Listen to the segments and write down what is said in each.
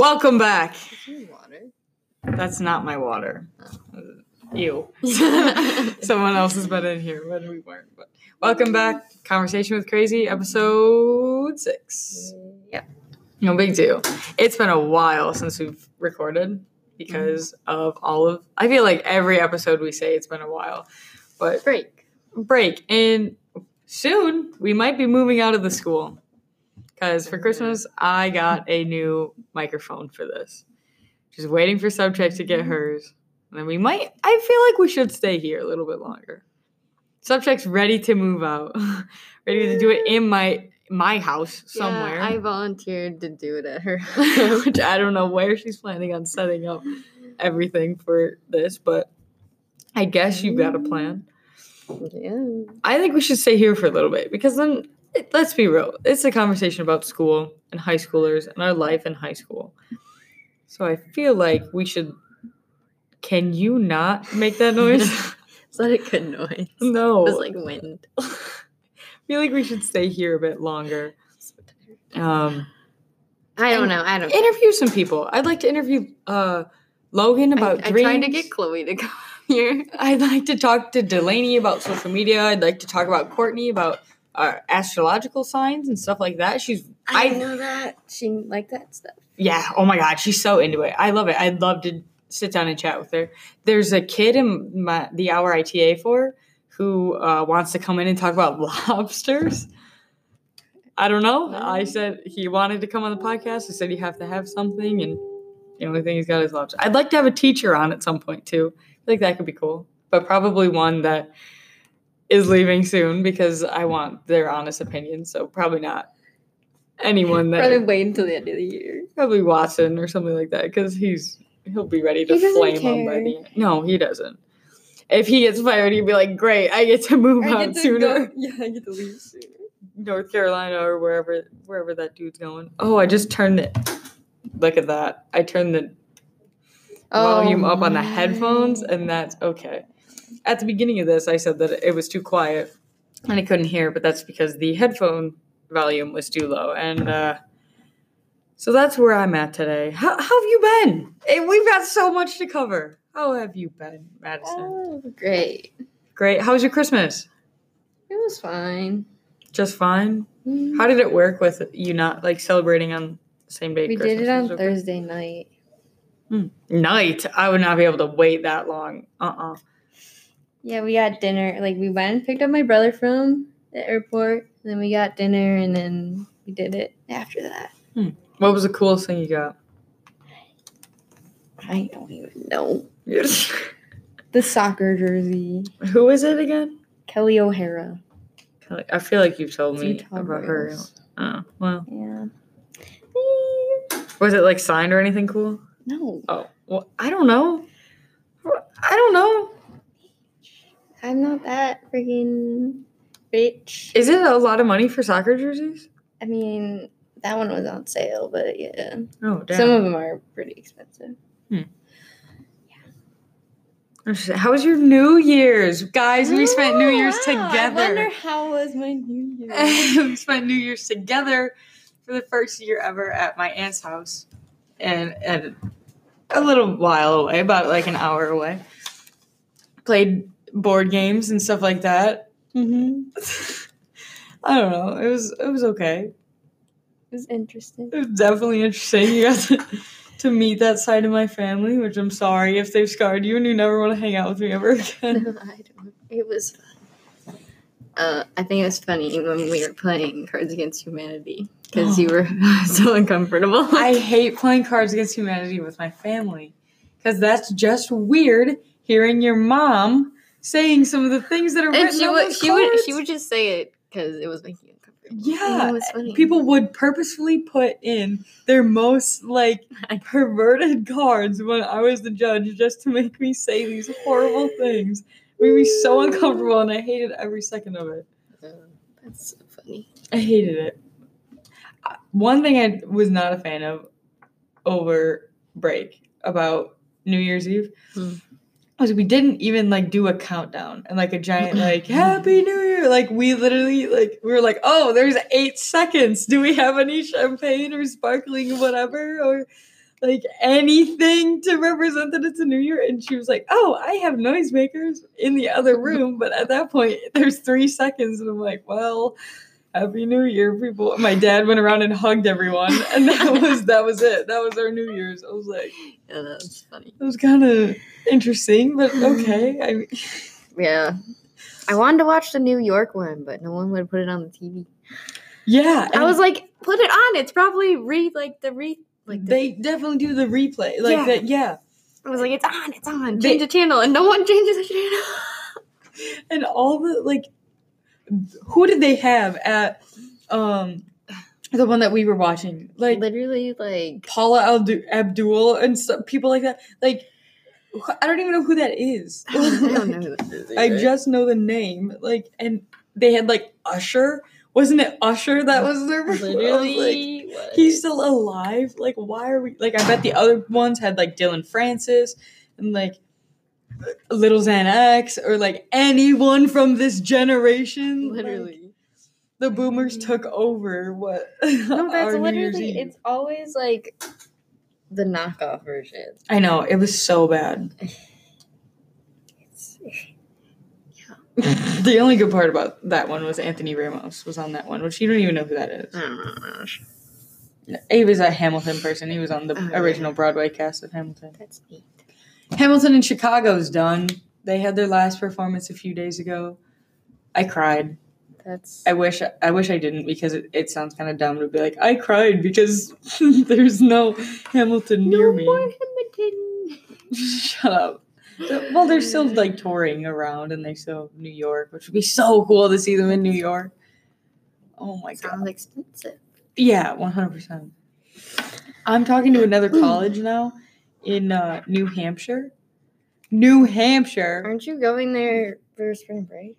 Welcome back. That's not my water. Ew. Someone else has been in here when we weren't. But welcome back. Conversation with Crazy, episode six. Yep. No big deal. It's been a while since we've recorded because of all of. I feel like every episode we say it's been a while, but Break. break and soon we might be moving out of the school because for Christmas I got a new microphone for this. Just waiting for Subject to get mm. hers, and then we might. I feel like we should stay here a little bit longer. Subject's ready to move out, ready to do it in my my house somewhere. Yeah, I volunteered to do it at her. house. which I don't know where she's planning on setting up everything for this, but I guess you've got a plan. yeah. I think we should stay here for a little bit because then, it, let's be real, it's a conversation about school and high schoolers and our life in high school. So I feel like we should. Can you not make that noise? Is that a good noise? no. It was like wind. I feel like we should stay here a bit longer. Um, I don't know. I don't. interview some people. I'd like to interview uh, Logan about I, I dreams. tried to get Chloe to come here. I'd like to talk to Delaney about social media. I'd like to talk about Courtney about uh, astrological signs and stuff like that. She's I I know that she like that stuff. yeah. Oh my god, she's so into it. I love it. I'd love to sit down and chat with her. There's a kid in my the hour ITA for who uh, wants to come in and talk about lobsters. I don't know. I said he wanted to come on the podcast. I said you have to have something, and the only thing he's got is lobster. I'd like to have a teacher on at some point too. I think that could be cool, but probably one that is leaving soon because I want their honest opinion. So probably not anyone that Probably wait until the end of the year. probably Watson or something like that because he's he'll be ready to flame him by the end. No, he doesn't. If he gets fired, he'd be like, "Great, I get to move out sooner, yeah, I get to leave sooner. North Carolina or wherever wherever that dude's going." Oh, I just turned it. Look at that! I turned the oh volume up on the headphones, and that's okay. At the beginning of this, I said that it was too quiet and I couldn't hear, but that's because the headphone volume was too low. And uh, so that's where I'm at today. How, how have you been? Eh, We've got so much to cover. How have you been, Madison? Oh, great. Great. How was your Christmas? It was fine. Just fine. How did it work with you not like celebrating on the same day? we Christmas did it on? Thursday night. Night. I would not be able to wait that long. Uh uh Yeah, we got dinner. Like we went and picked up my brother from the airport. Then we got dinner, and then we did it after that. Hmm. What was the coolest thing you got? I don't even know the soccer jersey. Who is it again? Kelly O'Hara. Kelly- I feel like you've told me Utah about her. Oh, well. Yeah. Was it like signed or anything cool? No, Oh, well, I don't know. I don't know. I'm not that freaking rich. Is it a lot of money for soccer jerseys? I mean, that one was on sale, but yeah, Oh, damn. some of them are pretty expensive. Hmm. Yeah. How was your New Year's? Guys, we spent New Year's wow. I wonder how was my New Year's. we spent New Year's together for the first year ever at my aunt's house. And, and a little while away, about like an hour away. Played board games and stuff like that. mm-hmm. I don't know. It was it was okay. It was interesting. It was definitely interesting. You got to, to meet that side of my family, which I'm sorry if they've scarred you and you never want to hang out with me ever again. No, I don't. It was fun. Uh, I think it was funny when we were playing Cards Against Humanity because you were so uncomfortable. I hate playing Cards Against Humanity with my family because that's just weird hearing your mom saying some of the things that are and written she on would she would cards. she would just say it because it was making. Yeah, it was funny. people would purposefully put in their most like perverted cards when I was the judge just to make me say these horrible things. Made me so uncomfortable, and I hated every second of it. Uh, that's so funny. I hated it. Uh, One thing I was not a fan of over break about New Year's Eve Hmm. Was we didn't even like do a countdown and like a giant like Happy New Year. Like we literally like we were like, oh, there's eight seconds. Do we have any champagne or sparkling whatever? Or like anything to represent that it's a new year. And she was like, Oh, I have noisemakers in the other room. But at that point, there's three seconds. And I'm like, Well, Happy New Year, people. My dad went around and hugged everyone. And that was that was it. That was our New Year's. I was like, Yeah, that's funny. it was kind of interesting, but okay. I mean, Yeah. I wanted to watch the New York one, but no one would put it on the TV. yeah. I was like, put it on. It's probably re like the re like the, they definitely do the replay. Like Yeah. that, yeah. I was like, it's on, it's on. They- Change the channel, and no one changes the channel. and all the like who did they have at um the one that we were watching? Like Literally, like paula Abdu- abdul and stuff, people like that. Like i don't even know who that is. I don't know who this is. i just know the name like and they had like usher. Wasn't it usher that was their was like, what? he's still alive. Like why are we like i bet the other ones had like dillon francis and like lil xan x or like anyone from this generation like, literally. the boomers took over what No, that's our New Year's literally. It's always like the knockoff version. i know it was so bad It's, the only good part about that one was anthony ramos was on that one which you don't even know who that is oh know. he was a hamilton person he was on the Oh, yeah. original broadway cast of hamilton That's neat. Hamilton in chicago's done they had their last performance a few days ago i cried That's I wish I wish I didn't because it, it sounds kind of dumb to be like I cried because there's no Hamilton near no me. more Hamilton. Shut up. Well, they're still like touring around and they still New York, which would be so cool to see them in New York. Oh my Sounds god. expensive. Yeah, one hundred percent. I'm talking to another college now in uh, New Hampshire. New Hampshire. Aren't you going there for spring break?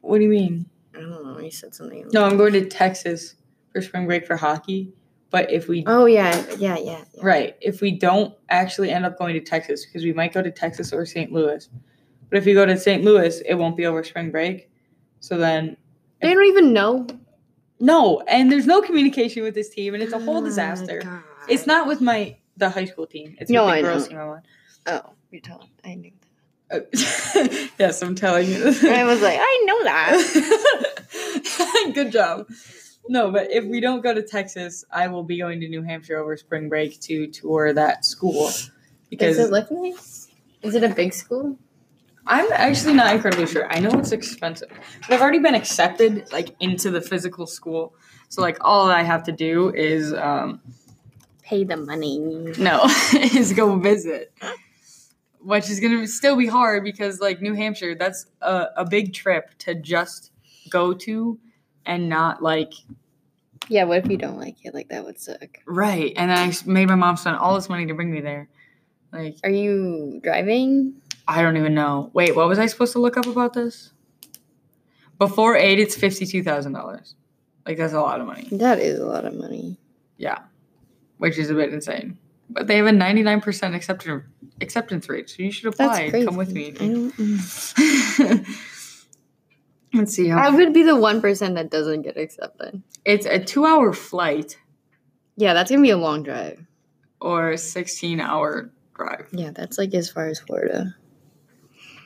What do you mean? I don't know. You said something. No, I'm going to Texas for spring break for hockey. But if we Oh yeah, yeah, yeah. yeah. Right. If we don't actually end up going to Texas, because we might go to Texas or St. Louis. But if you go to St. Louis, it won't be over spring break. So then, They don't even know. no, and there's no communication with this team, and it's a whole Oh disaster. It's not with my the high school team. It's No, with the I girls know. team I'm. Oh, you're telling. I knew Oh, yes, I'm telling you. I was like, I know that. Good job. No, but if we don't go to Texas, I will be going to New Hampshire over spring break to tour that school. Because Does it look nice? Is it a big school? I'm actually not incredibly sure. I know it's expensive, but I've already been accepted like into the physical school. So like all I have to do is um Pay the money. no is go visit, which is gonna still be hard because like New Hampshire, that's a, a big trip to just go to and not like Yeah, what if you don't like it? Like that would suck. right. And then I made my mom spend all this money to bring me there. Like Are you driving? I don't even know. Wait, what was I supposed to look up about this? Before aid, it's fifty-two thousand dollars. Like that's a lot of money. That is a lot of money. Yeah, which is a bit insane. But they have a ninety-nine percent acceptance acceptance rate, so you should apply. Come with me. Let's see I would be the one percent that doesn't get accepted. It's a two-hour flight Yeah, that's gonna be a long drive. or a sixteen-hour drive. Yeah, that's like as far as Florida.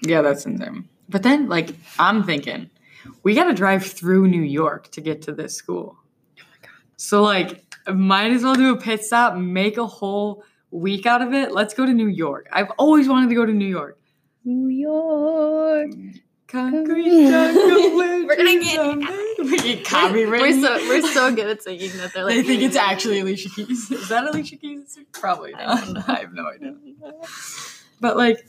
Yeah, that's insane. But then, like, I'm thinking, we got to drive through New York to get to this school. Oh my god. So like, might as well do a pit stop, make a whole week out of it. Let's go to New York. I've always wanted to go to New York. New York. Concrete We're gonna get- We get copyrighted. We're so we're so good at singing that they're like They think it's actually Alicia Keys. Is that Alicia Keys? Probably not. don't. I have no idea. But like,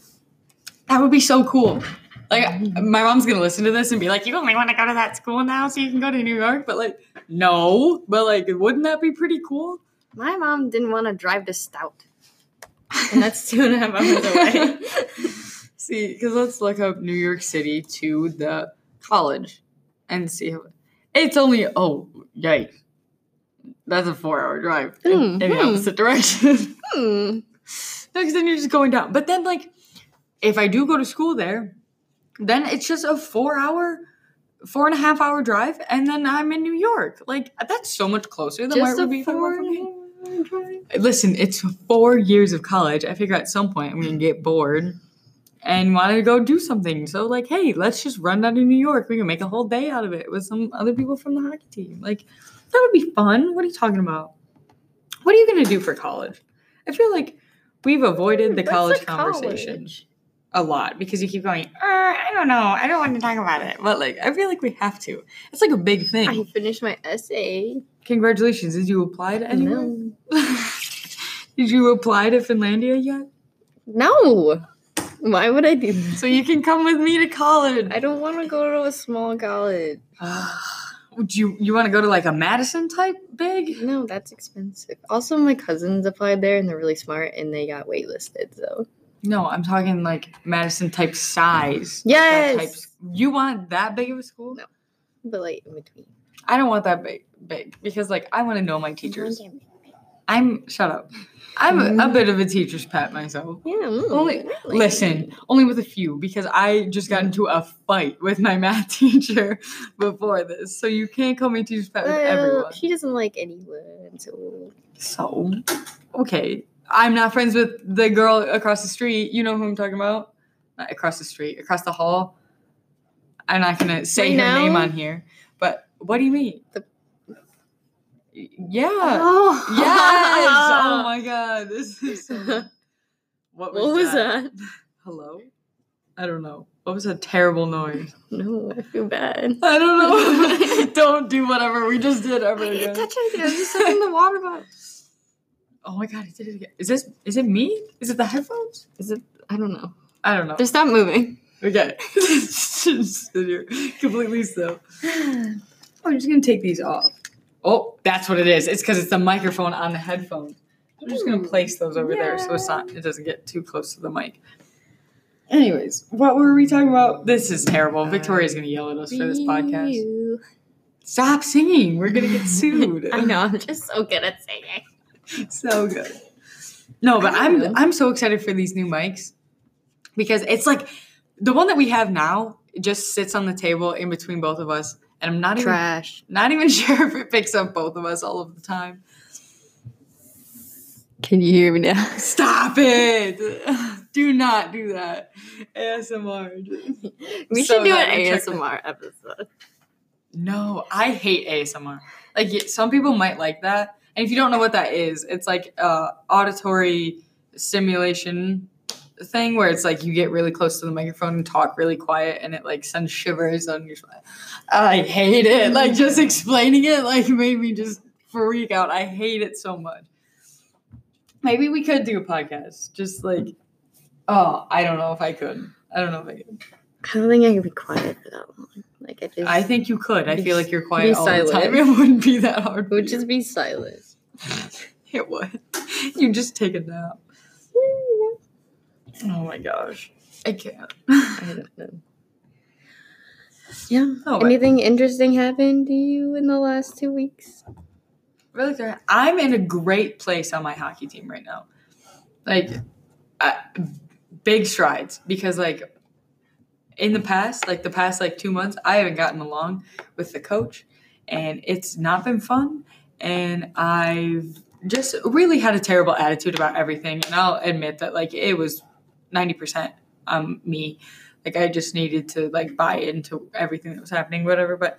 that would be so cool. Like, my mom's gonna listen to this and be like, "You only want to go to that school now, so you can go to New York." But like, no. But like, wouldn't that be pretty cool? My mom didn't want to drive to Stout, and that's two and a half hours away. see, because let's look up New York City to the college and see how it's only. Oh, yikes! That's a four-hour drive in, Hmm, in the hmm. opposite direction. Hmm. because then you're just going down. But then, like, if I do go to school there, then it's just a four hour, four and a half hour drive, and then I'm in New York. Like, that's so much closer than where it Just would be four from here. Listen, it's four years of college. I figure at some point I'm gonna get bored and want to go do something. So like, hey, let's just run down to New York. We can make a whole day out of it with some other people from the hockey team. Like, that would be fun. What are you talking about? What are you gonna do for college? I feel like we've avoided the What's college conversation college? A lot because you keep going. Uh, I don't know. I don't want to talk about it. But like, I feel like we have to. It's like a big thing. I finished my essay. Congratulations. Did you apply to anywhere? No. Did you apply to Finlandia yet? No. Why would I do that? So you can come with me to college. I don't want to go to a small college. Would you you want to go to like a Madison type big? No, that's expensive. Also, my cousins applied there and they're really smart and they got waitlisted. So No, I'm talking like Madison type size. Yes! Type you want that big of a school? No. but like in between. I don't want that big big because like I want to know my teachers. I'm shut up. I'm a, a bit of a teacher's pet myself. Yeah. mm, Only- like Listen, only with a few because I just got into a fight with my math teacher before this. So you can't call me teacher's pet with everyone. she doesn't like anyone, so So, okay. I'm not friends with the girl across the street. You know who I'm talking about? Not across the street, across the hall. I'm not gonna say Right her name on here, but what do you mean? The- yeah. Oh, Yes. Oh my god. This is so What was, What was that? that? Hello? I don't know. What was a terrible noise? No, I feel bad. I don't know. don't do whatever we just did ever I again. didn't touch anything. I was just sucking the water bottle. Oh my god, I did it again. Is this is it me? Is it the headphones? Is it? I don't know. I don't know. Just stop moving. Okay. Just sit here completely still. Oh, I'm just gonna take these off. Oh, that's what it is. It's because it's the microphone on the headphones. I'm just gonna place those over there so it's not it doesn't get too close to the mic. Anyways, what were we talking about? This is terrible. Victoria's gonna yell at us for this podcast. You. Stop singing. We're gonna get sued. I know. I'm just so good at singing. so good. No, but I know. I'm I'm so excited for these new mics because it's like the one that we have now just sits on the table in between both of us, and I'm not even not even sure if it picks up both of us all of the time. Can you hear me now? Stop it! Do not do that. ASMR. We So should do an we check the- ASMR episode. No, I hate ASMR. Like some people might like that, and if you don't know what that is, it's like uh, auditory stimulation thing where it's like you get really close to the microphone and talk really quiet, and it like sends shivers on your spine. I hate it. Like just explaining it like made me just freak out. I hate it so much. Maybe we could do a podcast. Just like, oh, I don't know if I could. I don't know if I could. I don't think I could be quiet for that long. Like I just I think you could. I feel like you're quiet all the time. silent. It wouldn't be that hard. it would just be silent. It would. You just take a nap. Oh my gosh. I can't. I don't know. Yeah. Oh, Anything interesting happened to you in the last two weeks? really sorry. I'm in a great place on my hockey team right now. Like, I, big strides because, like, in the past, like the past like two months, I haven't gotten along with the coach, and it's not been fun. And I've just really had a terrible attitude about everything. And I'll admit that, like, it was ninety percent um me. Like, I just needed to like buy into everything that was happening, whatever. But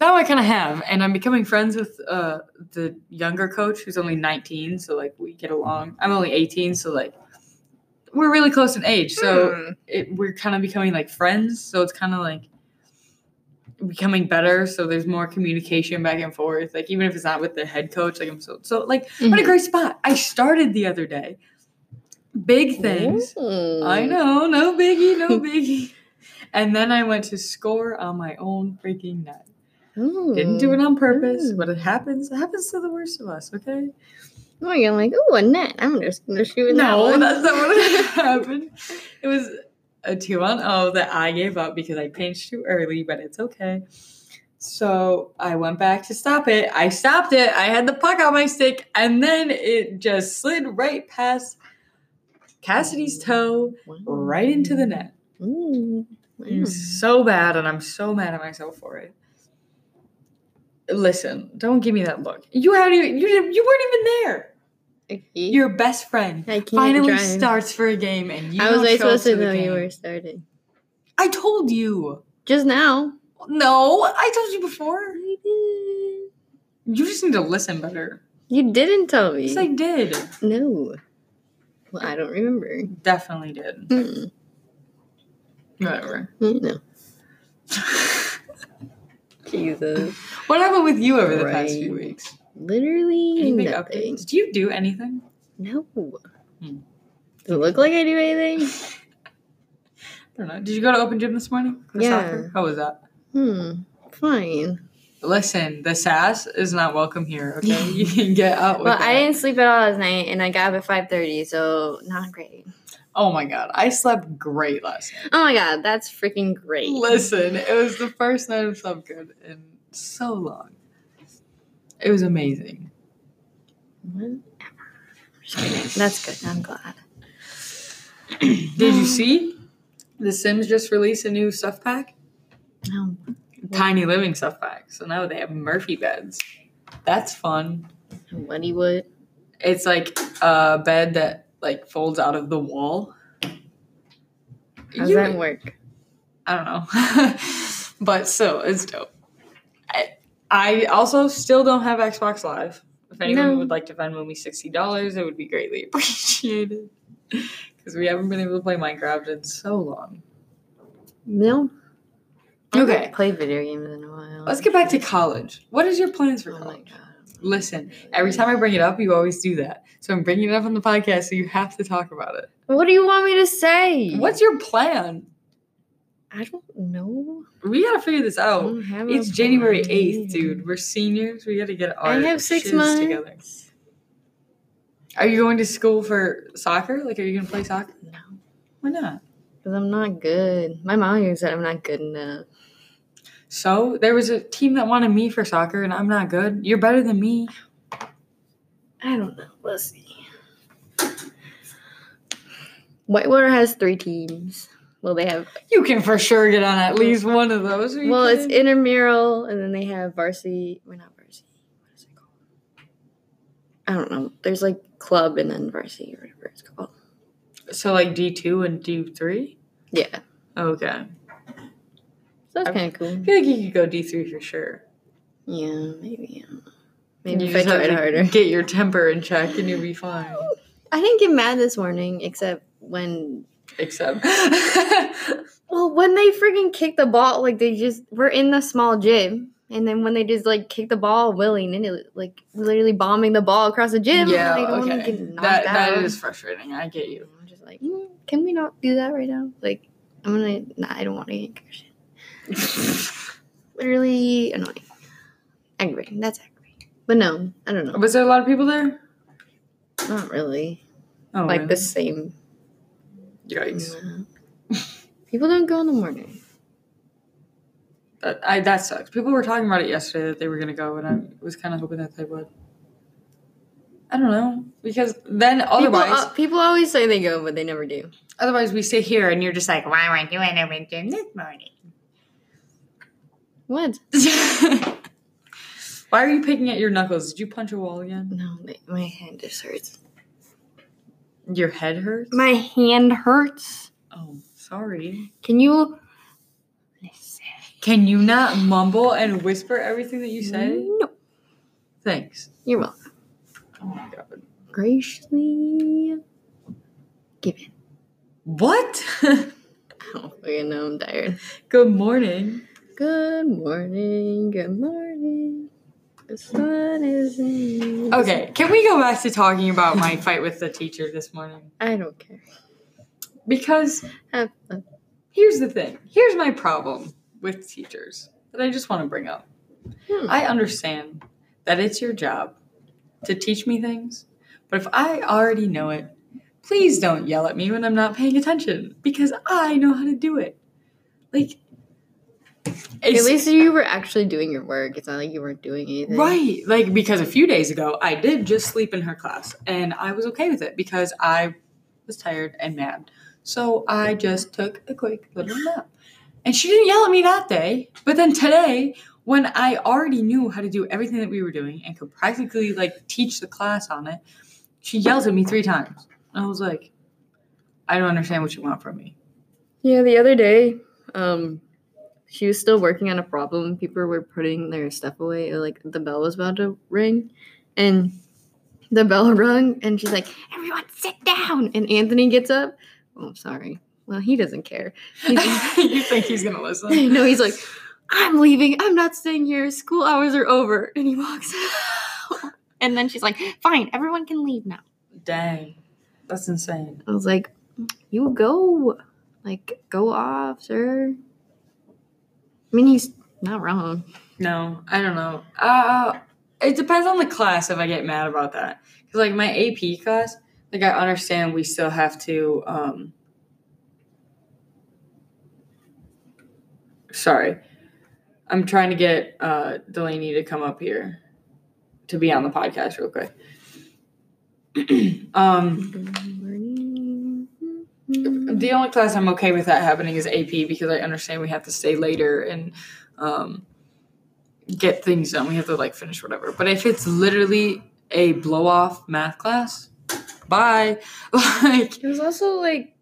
now I kind of have, and I'm becoming friends with uh the younger coach who's only 19, so like we get along. I'm only 18, so like we're really close in age. So Hmm. it, we're kind of becoming like friends. So it's kind of like becoming better. So there's more communication back and forth. Like even if it's not with the head coach, like I'm so so like I'm in a Mhm. great spot. I started the other day. Big things. Ooh. I know, no biggie, no biggie. and then I went to score on my own freaking net. Ooh. Didn't do it on purpose, Ooh. but it happens. It happens to the worst of us, okay? Oh, you're like, oh, a net. I'm just gonna shoot that No, one. that's not what happened. It was a two on oh that I gave up because I pinched too early, but it's okay. So I went back to stop it. I stopped it. I had the puck on my stick, and then it just slid right past Cassidy's toe, Wow. right into the net. Ooh. It was Wow. so bad, and I'm so mad at myself for it. Listen, don't give me that look. You had you you, didn't- you weren't even there. Okay. Your best friend finally drive. starts for a game, and you How was I supposed to know you were starting? I told you. Just now. No, I told you before. You just need to listen better. You didn't tell me. Yes, I did. no. Well, I don't remember. Definitely did. Hmm. Whatever. No. Jesus. What happened with you over the past few weeks? Literally Any big nothing. updates? Do you do anything? No. Hmm. Does it look like I do anything? I don't know. Did you go to open gym this morning? Yeah. soccer? How was that? Hmm. Fine. Listen, the sass is not welcome here. Okay, you can get out. With Well, I didn't sleep at all last night, and I got up at five thirty, so not great. Oh my god, I slept great last night. Oh my god, that's freaking great. Listen, it was the first night of slept good in so long. It was amazing. Whatever. That's good. I'm glad. Did you see? The Sims just released a new stuff pack. No. Tiny living stuff pack. So now they have Murphy beds. That's fun. He? It's like a bed that like folds out of the wall. How's You- that work? I don't know. but still, it's dope. I, I also still don't have Xbox Live. If anyone No. would like to Venmo me $60, it would be greatly appreciated. Because we haven't been able to play Minecraft in so long. No. I Okay. haven't played video games in a while. Let's get back to college. What is your plans for Oh my college? god. Listen, every time I bring it up, you always do that. So I'm bringing it up on the podcast, so you have to talk about it. What do you want me to say? What's your plan? I don't know. We gotta figure this out. don't have a It's January. 8th, dude. We're seniors. We gotta get our I have six months. together. Are you going to school for soccer? Like, are you gonna play soccer? No, Why not? because I'm not good. My mom even said I'm not good enough. So there was a team that wanted me for soccer, and I'm not good. You're better than me. I don't know. Let's see. Whitewater has three teams. Well, they have. You can for sure get on at least one of those. Well, it's kidding? intramural, and then they have varsity. Well, not varsity. What is it called? I don't know. There's like club and then varsity or whatever it's called. so like D two and D three. Yeah, Okay, that's kind of cool. I feel like you could go D three for sure. Yeah, maybe. Don't. Maybe you if I tried harder. get your temper in check, and you'll be fine. I didn't get mad this morning, except when Except, Well, when they freaking kick the ball, like they just we're in the small gym, and then when they just like kick the ball willy nilly, like literally bombing the ball across the gym, yeah, I okay. get That that out. frustrating. I get you. I'm just like, mm, can we not do that right now? Like, I'm gonna. Nah, I don't want to get concussion. Literally annoying, aggravating. That's aggravating. But no, I don't know. Was there a lot of people there? Not really. Oh, like really? the same. Yikes! No. People don't go in the morning. That I that sucks. People were talking about it yesterday that they were gonna go, and I was kind of hoping that they would. I don't know because then People, otherwise, uh, people always say they go, but they never do. otherwise we sit here and you're just like, why weren't you in a gym this morning? What? why are you picking at your knuckles? Did you punch a wall again? No, my, my hand just hurts. Your head hurts. My hand hurts. Oh, sorry. Can you listen? Can you not mumble and whisper everything that you say? No. Thanks. You're welcome. Oh my god. Graciously given. What? I don't fucking know. I'm tired. Good morning. Good morning. Good morning. The sun is in. Okay, can we go back to talking about my fight with the teacher this morning? I don't care. Because Have fun. here's the thing. Here's my problem with teachers that I just want to bring up. Hmm. I understand that it's your job to teach me things, but if I already know it, please don't yell at me when I'm not paying attention because I know how to do it. Like, At least you were actually doing your work. It's not like you weren't doing anything. Right. Like, because a few days ago, I did just sleep in her class and I was okay with it because I was tired and mad. So I just took a quick little nap. And she didn't yell at me that day. But then today, when I already knew how to do everything that we were doing and could practically like teach the class on it, She yells at me three times. I was like, I don't understand what you want from me. Yeah, the other day, um, she was still working on a problem. People were putting their stuff away. Like the bell was about to ring, and the bell rung, and she's like, "Everyone, sit down." And Anthony gets up. Oh, sorry. Well, he doesn't care. He's, you think he's gonna listen? no, he's like, "I'm leaving. I'm not staying here. School hours are over." And he walks out. And then she's like, "Fine, everyone can leave now." Dang, that's insane. I was like, "You go, like, go off, sir." I mean, he's not wrong. No, I don't know. Uh, it depends on the class if I get mad about that. Because like my AP class, like I understand we still have to. um Sorry, I'm trying to get uh Delaney to come up here to be on the podcast real quick. um, the only class I'm okay with that happening is AP because I understand we have to stay later and um, get things done. We have to like finish whatever. But if it's literally a blow off math class, bye. like It was also like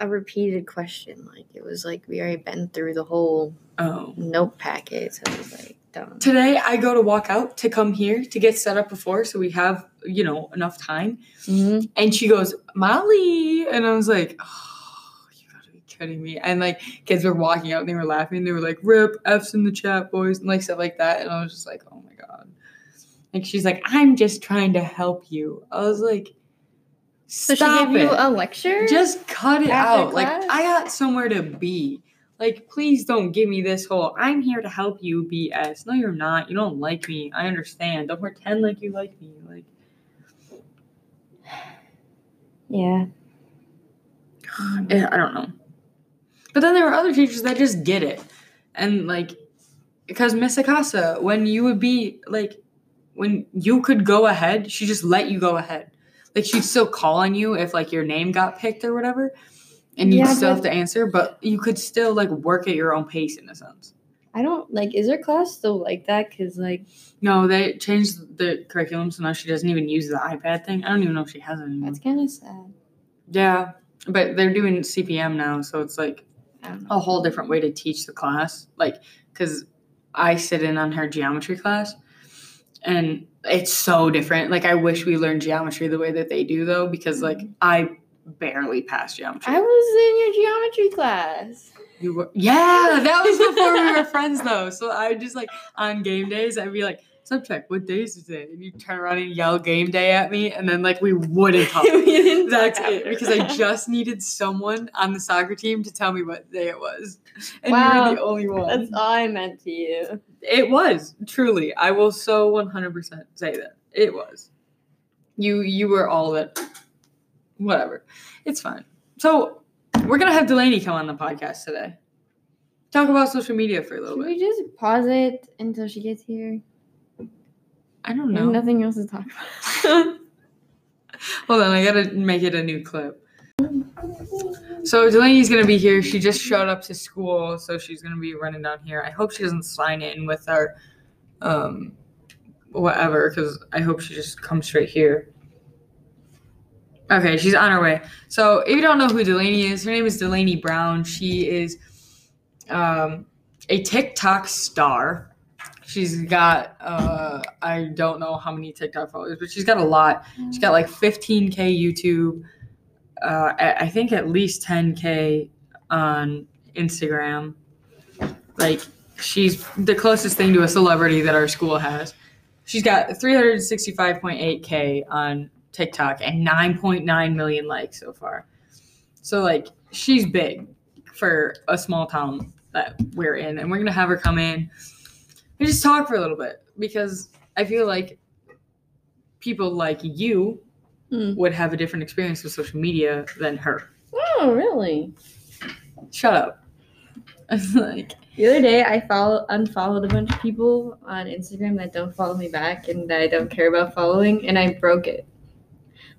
a repeated question. Like it was like we already been through the whole oh. note packet, so it was like dumb. Today I go to walk out to come here to get set up before so we have, you know, enough time. Mm-hmm. And she goes, Molly. And I was like, oh, you gotta be kidding me. And like kids were walking out and they were laughing. They were like, rip, F's in the chat, boys, and like stuff like that. And I was just like, oh my God. Like she's like, I'm just trying to help you. I was like, So stop she gave it. you a lecture. just cut it out. Like? I got somewhere to be. Like, please don't give me this whole I'm here to help you BS. No, you're not. You don't like me. I understand. Don't pretend like you like me. Like yeah. Eh, I don't know. But then there were other teachers that just get it. And like because Miss Akasa, when you would be like when you could go ahead, she just let you go ahead. Like she'd still call on you if like your name got picked or whatever. And you'd Yeah, still have to answer, but you could still like work at your own pace in a sense. I don't like. Is her class still like that? Cause like No, they changed the curriculum, so now she doesn't even use the iPad thing. I don't even know if she has it anymore. that's kind of sad. Yeah, but they're doing CPM now, so it's like I don't know. A whole different way to teach the class. Like, because I sit in on her geometry class, and it's so different. Like, I wish we learned geometry the way that they do, though, because like mm-hmm. I barely passed geometry. I was in your geometry class. You were, yeah, that was before we were friends, though. So I just like on game days, I'd be like, "Subject, what day is it?" And you turn around and yell "game day" at me, and then like we wouldn't talk. We didn't That's talk it after. because I just needed someone on the soccer team to tell me what day it was, and you Wow. were the only one. That's all I meant to you. It was truly. I will so one hundred percent say that it was. You you were all of it. Whatever, it's fine. So we're gonna have Delaney come on the podcast today. Talk about social media for a little Should bit. we just pause it until she gets here? I don't know. nothing else to talk about. Hold on, I gotta make it a new clip. So Delaney's gonna be here. She just showed up to school, so she's gonna be running down here. I hope she doesn't sign in with our um whatever, because I hope she just comes straight here. Okay, she's on her way. So if you don't know who Delaney is, her name is Delaney Brown. She is um a TikTok star. She's got uh I don't know how many TikTok followers, but she's got a lot. She's got like 15k YouTube, uh, I think at least 10k on Instagram. Like she's the closest thing to a celebrity that our school has. She's got 365.8k on TikTok and 9.9 million likes so far. So like she's big for a small town that we're in, and we're gonna have her come in and just talk for a little bit because I feel like people like you Hmm. would have a different experience with social media than her. Oh, really? Shut up. Like The other day, I follow unfollowed a bunch of people on Instagram that don't follow me back and that I don't care about following, and I broke it.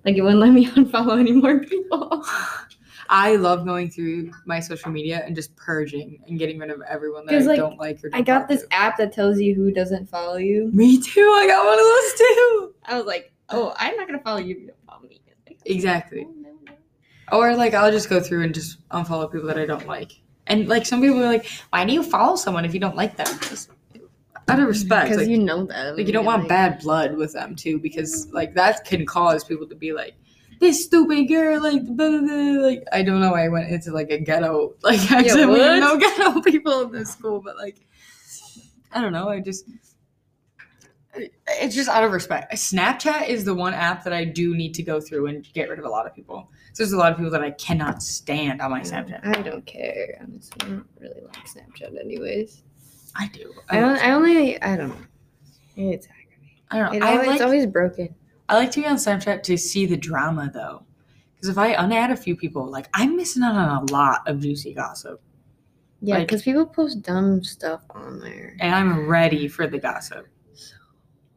Like it wouldn't let me unfollow any more people. I love going through my social media and just purging and getting rid of everyone that I like, don't like or I don't got this to. app that tells you who doesn't follow you. Me too. I got one of those too. I was like, oh, I'm not gonna follow you if you don't follow me. Like, Exactly. oh, no, no. Or like I'll just go through and just unfollow people that I don't like. And like some people are like, why do you follow someone if you don't like them? Just out of respect, Because like, you know them. like you don't want like, bad blood with them too, because like that can cause people to be like, this stupid girl, like blah, blah, blah. like I don't know why I went into like a ghetto, like actually we have no ghetto people in this school, but like I don't know, I just it's just out of respect. Snapchat is the one app that I do need to go through and get rid of a lot of people. So there's a lot of people that I cannot stand on my mm, Snapchat. I don't care. Honestly, I don't really like Snapchat, anyways. I do. I don't. I only. I don't know. It's aggravating. I don't It know. I like it's always broken. I like to be on Snapchat to see the drama though. Because if I unadd a few people, like I'm missing out on a lot of juicy gossip. Yeah, Like- because people post dumb stuff on there. And I'm ready for the gossip.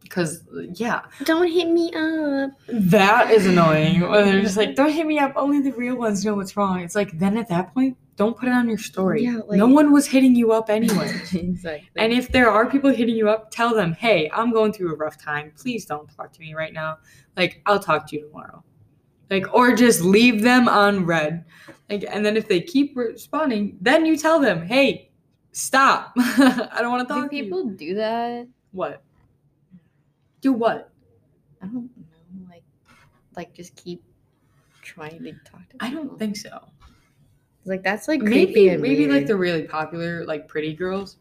Because yeah, Don't hit me up. that is annoying. When they're just like, don't hit me up, only the real ones know what's wrong. It's like then at that point, don't put it on your story. Yeah, no one was hitting you up anyway. exactly. And if there are people hitting you up, tell them, hey, I'm going through a rough time. Please don't talk to me right now. Like, I'll talk to you tomorrow. Like, or just leave them on red. Like, and then if they keep responding, then you tell them, hey, stop. I don't want to do talk to you. people do that? What? Do what? I don't know. Like, like just keep trying to talk to. I don't think so. Like that's like creepy Maybe, maybe like the really popular, like pretty girls.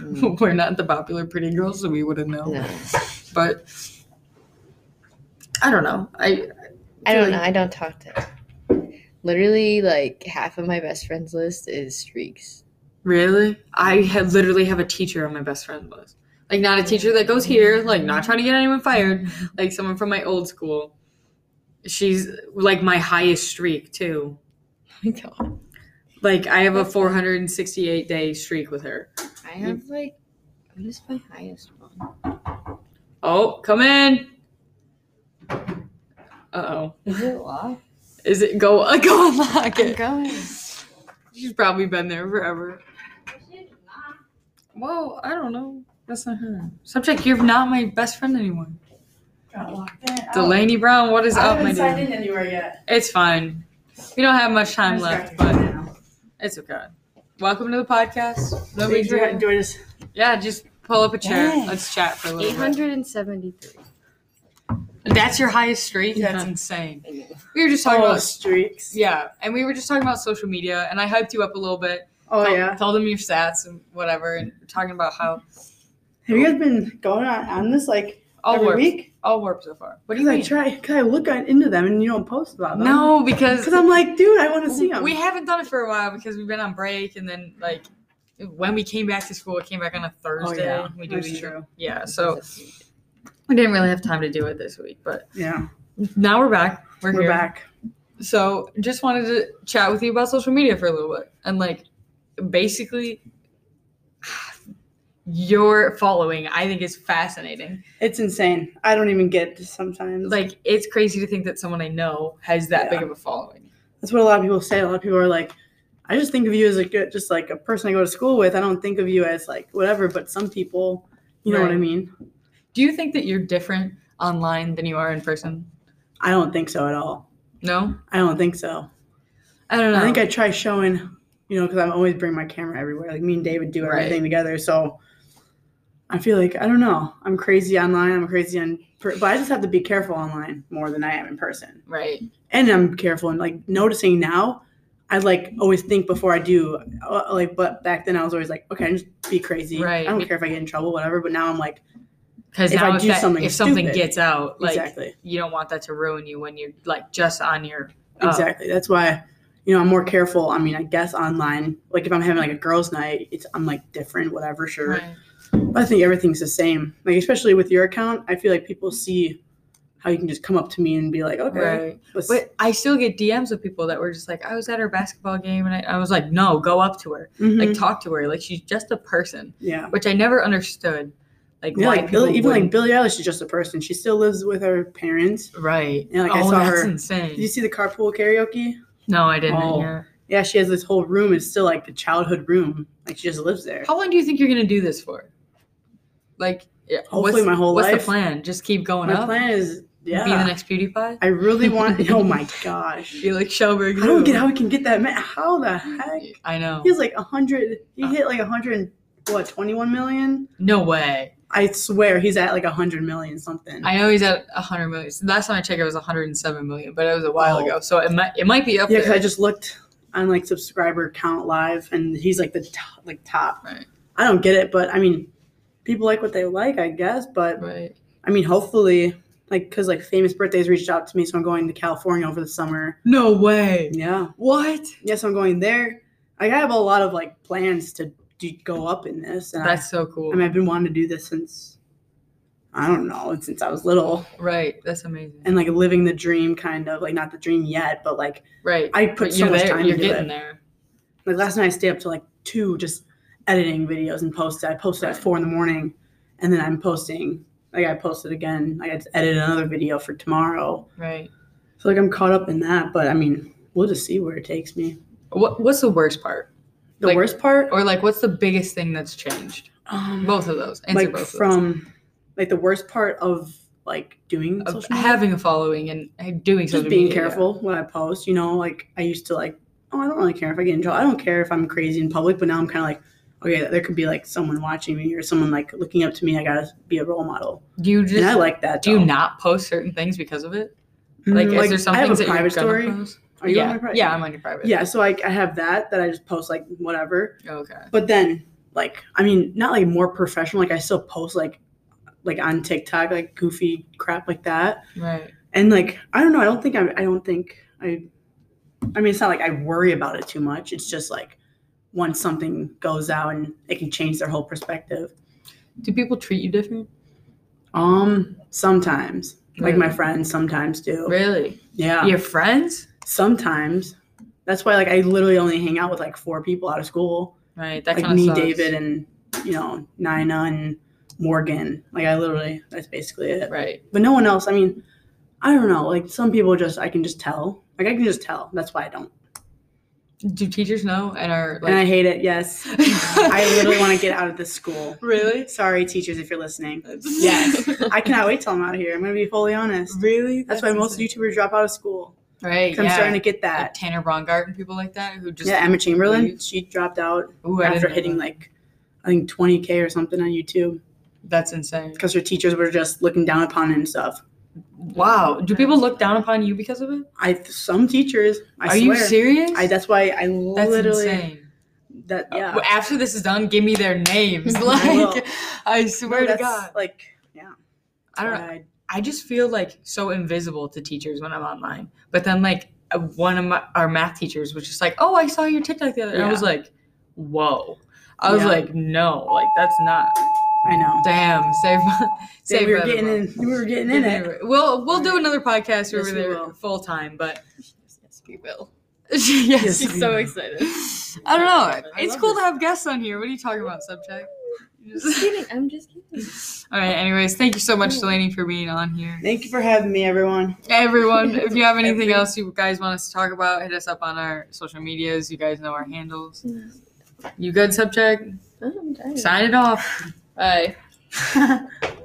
Mm. We're not the popular pretty girls, so we wouldn't know. No. But I don't know. I I feel don't like- know. I don't talk to. Literally, like half of my best friends list is streaks. Really? I had literally have a teacher on my best friend list. Like not a teacher that goes here, like not trying to get anyone fired, like someone from my old school. She's like my highest streak too. my god. Like I have a 468 day streak with her. I have like what is my highest one? Oh, come in. Uh oh. Is it locked? Is it go uh, go unlock I'm it? going. She's probably been there forever. Whoa, I don't know. That's not her. Subject, you're not my best friend anymore. Got locked in. Delaney Brown, what is I up, my haven't signed in anywhere yet. It's fine. We don't have much time left, but here now. It's okay. Welcome to the podcast. So Nobody do, I- do I? Yeah, just pull up a chair. Yes. Let's chat for a little Eight bit. hundred and seventy-three. That's your highest streak? That's insane. We were just talking Oh, about streaks. yeah, and we were just talking about social media, and I hyped you up a little bit. Oh told, yeah. told them your stats and whatever, and talking about how Have you guys been going on, on this like all every warp, week? All warp so far. What do you I mean? try, cause I look on, into them and you don't post about them. No, because Because I'm like, dude, I want to see them. we haven't done it for a while because we've been on break, and then like when we came back to school, it came back on a Thursday. Oh, yeah, we do true. Yeah, so we didn't really have time to do it this week, but yeah, now we're back. We're, we're here. back. So just wanted to chat with you about social media for a little bit, and like basically. Your following, I think, is fascinating. It's insane. I don't even get sometimes. Like, it's crazy to think that someone I know has that Yeah. big of a following. That's what a lot of people say. A lot of people are like, I just think of you as a good, just like a person I go to school with. I don't think of you as like whatever. But some people, you know what I mean. Do you think that you're different online than you are in person? I don't think so at all. No, I don't think so. I don't know. I think I try showing, you know, because I always bring my camera everywhere. Like me and David do Right. everything together. So I feel like I don't know. I'm crazy online. I'm crazy on, but I just have to be careful online more than I am in person. right. And I'm careful and like noticing now. I like always think before I do. Uh, like, but back then I was always like, okay, I'm just be crazy. Right. I don't care if I get in trouble, whatever. But now I'm like, Because If now, I if, do that, something if something stupid- gets out, like exactly, you don't want that to ruin you when you're like just on your uh, exactly. That's why. You know, I'm more careful. I mean, I guess online, like if I'm having like a girls' night, it's I'm like different, whatever, sure. Right. But I think everything's the same. Like especially with your account, I feel like people see how you can just come up to me and be like, okay. Right. But I still get DMs of people that were just like, I was at her basketball game, and I, I was like, no, go up to her, Mhm. like talk to her, like she's just a person, yeah. which I never understood. Like Yeah, why like Billie, even like Billie Eilish is just a person. She still lives with her parents. right. Yeah, like, I oh, saw that's her- insane. Did you see the carpool karaoke? no, I didn't. Oh. Yeah. Yeah, she has this whole room. It's still like the childhood room. Like she just lives there. How long do you think you're gonna do this for? Like, Hopefully what's, my whole what's life. the plan? Just keep going My up. plan is Yeah. Be the next PewDiePie. I really want. oh my gosh. Be like Shelburne. I don't get how he can get that. Man, how the heck? I know. He's like a hundred. He Uh. hit like a hundred. What? Twenty-one million. No way. I swear he's at like a hundred million something. I know he's at 100 million. Last time I checked, it was 107 million, but it was a while Oh. ago. So it might it might be up yeah, because. I just looked on like subscriber count live, and he's like the top, like top. Right. I don't get it, but I mean, people like what they like, I guess. But right. I mean, hopefully, like, cause like famous birthdays reached out to me, so I'm going to California over the summer. No way. Yeah. What? Yes, I'm going there. I have a lot of like plans to do, go up in this, and I, That's so cool. I mean, I've been wanting to do this since I don't know, since I was little, right. That's amazing. and like living the dream, kind of like not the dream yet, but like right. I put But so much there. time You're into getting it. there. Like last night, I stayed up to like two just editing videos and posted. I posted at Right. four in the morning, and then I'm posting. Like I posted again. I had to edit another video for tomorrow. Right. So like I'm caught up in that, but I mean, we'll just see where it takes me. What What's the worst part? The Like- worst part, Or like, what's the biggest thing that's changed? um, Both of those. Answer like both of those. from like the worst part of like doing Of social media, having a following and doing just being media, yeah. careful when I post. You know, like I used to like, oh, I don't really care if I get in trouble. I don't care if I'm crazy in public, but now I'm kind of like, okay, there could be like someone watching me or someone like looking up to me. I gotta be a role model, Do you just and I like that. do you not post certain things because of it? Like, Mm, is there some I have a private story. post? Are you yeah, on my private? yeah, I'm on your private. Yeah, so I, I have that that I just post like whatever. Okay. But then like I mean not like more professional. Like I still post like like on TikTok like goofy crap like that. Right. And like I don't know. I don't think I I don't think I. I mean it's not like I worry about it too much. It's just like once something goes out and it can change their whole perspective. Do people treat you different? Um, sometimes like my friends sometimes do. Really? Yeah. Your friends? Sometimes. That's why like I literally only hang out with like four people out of school. Right. That like me, sucks. David, and you know Nina and Morgan. Like I literally, that's basically it. Right. But no one else. I mean, I don't know. Like some people, just I can just tell. Like I can just tell. That's why I don't. Do teachers know and are and I hate it. Yes, I literally want to get out of this school. really. Sorry, teachers, if you're listening. Yes, I cannot wait till I'm out of here. I'm gonna be fully honest. really. That's, why most insane. YouTubers drop out of school. Right. I'm yeah. starting to get Like that. Tanner Braungardt and people like that who just yeah, Emma Chamberlain. leave. She dropped out Ooh, after hitting that. like I think 20k or something on YouTube That's insane. because her teachers were just looking down upon it and stuff. Wow. Do people look down upon you because of it? I some teachers. I Are swear. you serious? I that's why I That's literally insane. that Uh, yeah. after this is done, give me their names. Like. I, No, swear to God. Like yeah. I don't know. I, I just feel like so invisible to teachers when I'm online. But then, like, uh, one of my, our math teachers was just like, "Oh, I saw your TikTok the other." And I was like, "Whoa!" I was Yeah. like, "No, like that's not." I know. Damn, save, save. we were getting in. We were getting in it. We'll we'll do another podcast where Yes, we're we there will. full time, but Yes, we will. yes, Yes, She's so will. excited. I don't know. I It's cool this. to have guests on here. What are you talking about, subject? Just kidding. I'm just kidding. All right. Anyways, thank you so much, Delaney, for being on here. Thank you for having me, everyone. Everyone, if you have anything else you guys want us to talk about, hit us up on our social medias. You guys know our handles. You good, subject? I'm tired. Sign it off. Bye.